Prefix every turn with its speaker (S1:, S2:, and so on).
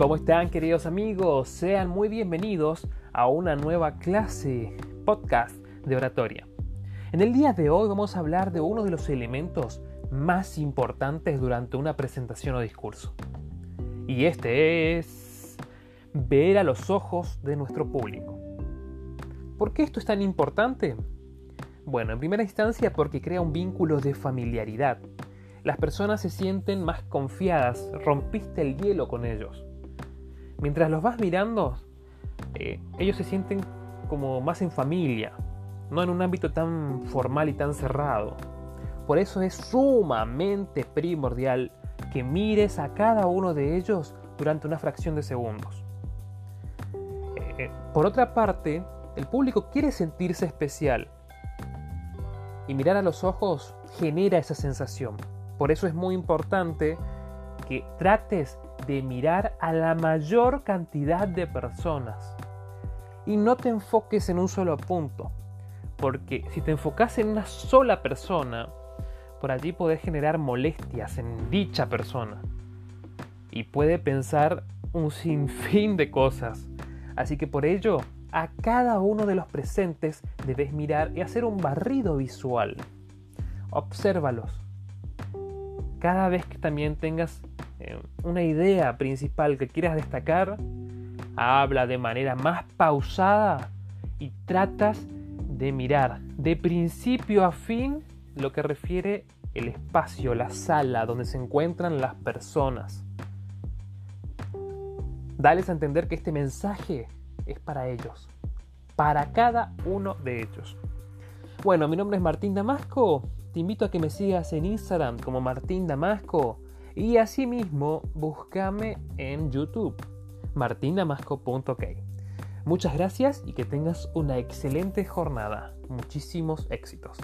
S1: ¿Cómo están queridos amigos? Sean muy bienvenidos a una nueva clase podcast de oratoria. En el día de hoy vamos a hablar de uno de los elementos más importantes durante una presentación o discurso. Y este es ver a los ojos de nuestro público. ¿Por qué esto es tan importante? Bueno, en primera instancia porque crea un vínculo de familiaridad. Las personas se sienten más confiadas, rompiste el hielo con ellos mientras los vas mirando, eh, ellos se sienten como más en familia, no en un ámbito tan formal y tan cerrado. Por eso es sumamente primordial que mires a cada uno de ellos durante una fracción de segundos. Eh, por otra parte, el público quiere sentirse especial y mirar a los ojos genera esa sensación. Por eso es muy importante que trates de mirar a la mayor cantidad de personas y no te enfoques en un solo punto, porque si te enfocas en una sola persona, por allí puedes generar molestias en dicha persona y puede pensar un sinfín de cosas. Así que por ello, a cada uno de los presentes debes mirar y hacer un barrido visual. Obsérvalos. Cada vez que también tengas una idea principal que quieras destacar, habla de manera más pausada y tratas de mirar de principio a fin lo que refiere el espacio, la sala donde se encuentran las personas. Dales a entender que este mensaje es para ellos, para cada uno de ellos. Bueno, mi nombre es Martín Damasco. Te invito a que me sigas en Instagram como Martín Damasco y asimismo, búscame en YouTube, martindamasco.ok. Muchas gracias y que tengas una excelente jornada. Muchísimos éxitos.